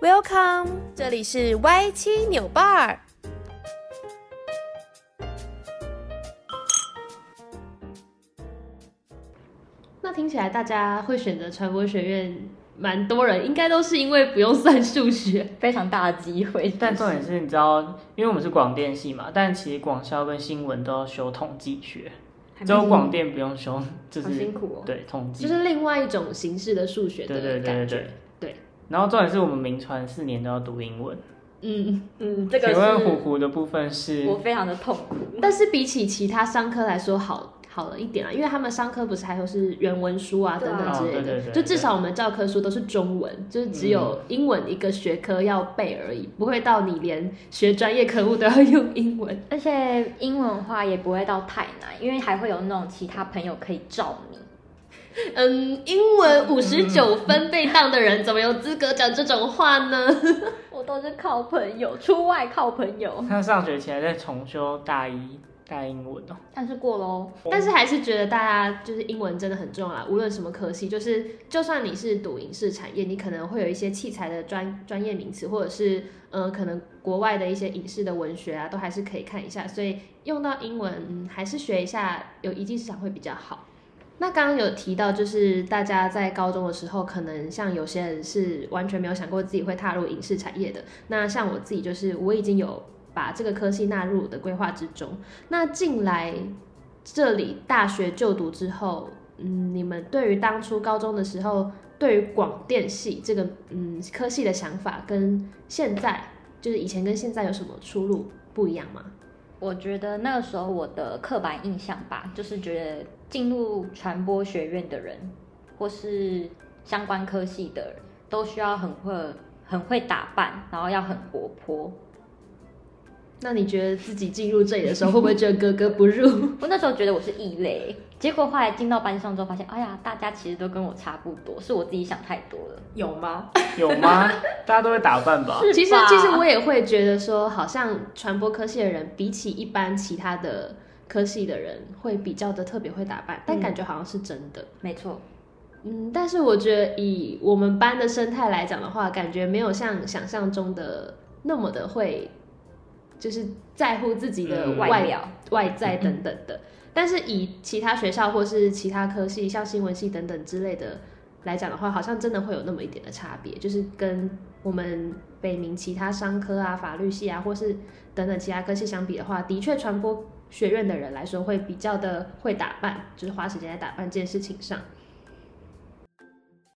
Welcome，这里是 Y 七扭 bar。那听起来大家会选择传播学院，蛮多人应该都是因为不用算数学，非常大的机会。但重点是，你知道，因为我们是广电系嘛，但其实广校跟新闻都要修统计学，只有广电不用修，就是辛苦哦。对，统计就是另外一种形式的数学的感觉。对对对对对。然后重点是我们明传四年都要读英文。嗯嗯，这个。请问虎虎的部分是？我非常的痛苦，但是比起其他商科来说好。好了一点啊，因为他们商科不是还有是原文书啊等等之类的，对对对对，就至少我们教科书都是中文，就是只有英文一个学科要背而已，嗯、不会到你连学专业科目都要用英文，而且英文的话也不会到太难，因为还会有那种其他朋友可以罩你。嗯，英文五十九分被当的人怎么有资格讲这种话呢？我都是靠朋友，出外靠朋友。他上学前在重修大一。带英文哦，但是过喽。但是还是觉得大家就是英文真的很重要啦，无论什么科系，就是就算你是读影视产业，你可能会有一些器材的专专业名词，或者是呃可能国外的一些影视的文学啊，都还是可以看一下。所以用到英文，嗯，还是学一下有一技之长会比较好。那刚刚有提到，就是大家在高中的时候，可能像有些人是完全没有想过自己会踏入影视产业的。那像我自己，就是我已经有。把这个科系纳入我的规划之中。那进来这里大学就读之后，嗯，你们对于当初高中的时候，对于广电系这个嗯科系的想法，跟现在就是以前跟现在有什么出入不一样吗？我觉得那个时候我的刻板印象吧，就是觉得进入传播学院的人，或是相关科系的人，都需要很会很会打扮，然后要很活泼。那你觉得自己进入这里的时候，会不会觉得格格不入？我那时候觉得我是异类，结果后来进到班上之后，发现，哎呀，大家其实都跟我差不多，是我自己想太多了。有吗？有吗？大家都会打扮吧？其实，其实我也会觉得说，好像传播科系的人，比起一般其他的科系的人，会比较的特别会打扮，但感觉好像是真的。嗯、没错。嗯，但是我觉得以我们班的生态来讲的话，感觉没有像想象中的那么的会。就是在乎自己的外、嗯、外表、外在等等的，但是以其他学校或是其他科系，像新闻系等等之类的来讲的话，好像真的会有那么一点的差别。就是跟我们北明其他商科啊、法律系啊，或是等等其他科系相比的话，的确传播学院的人来说会比较的会打扮，就是花时间在打扮这件事情上。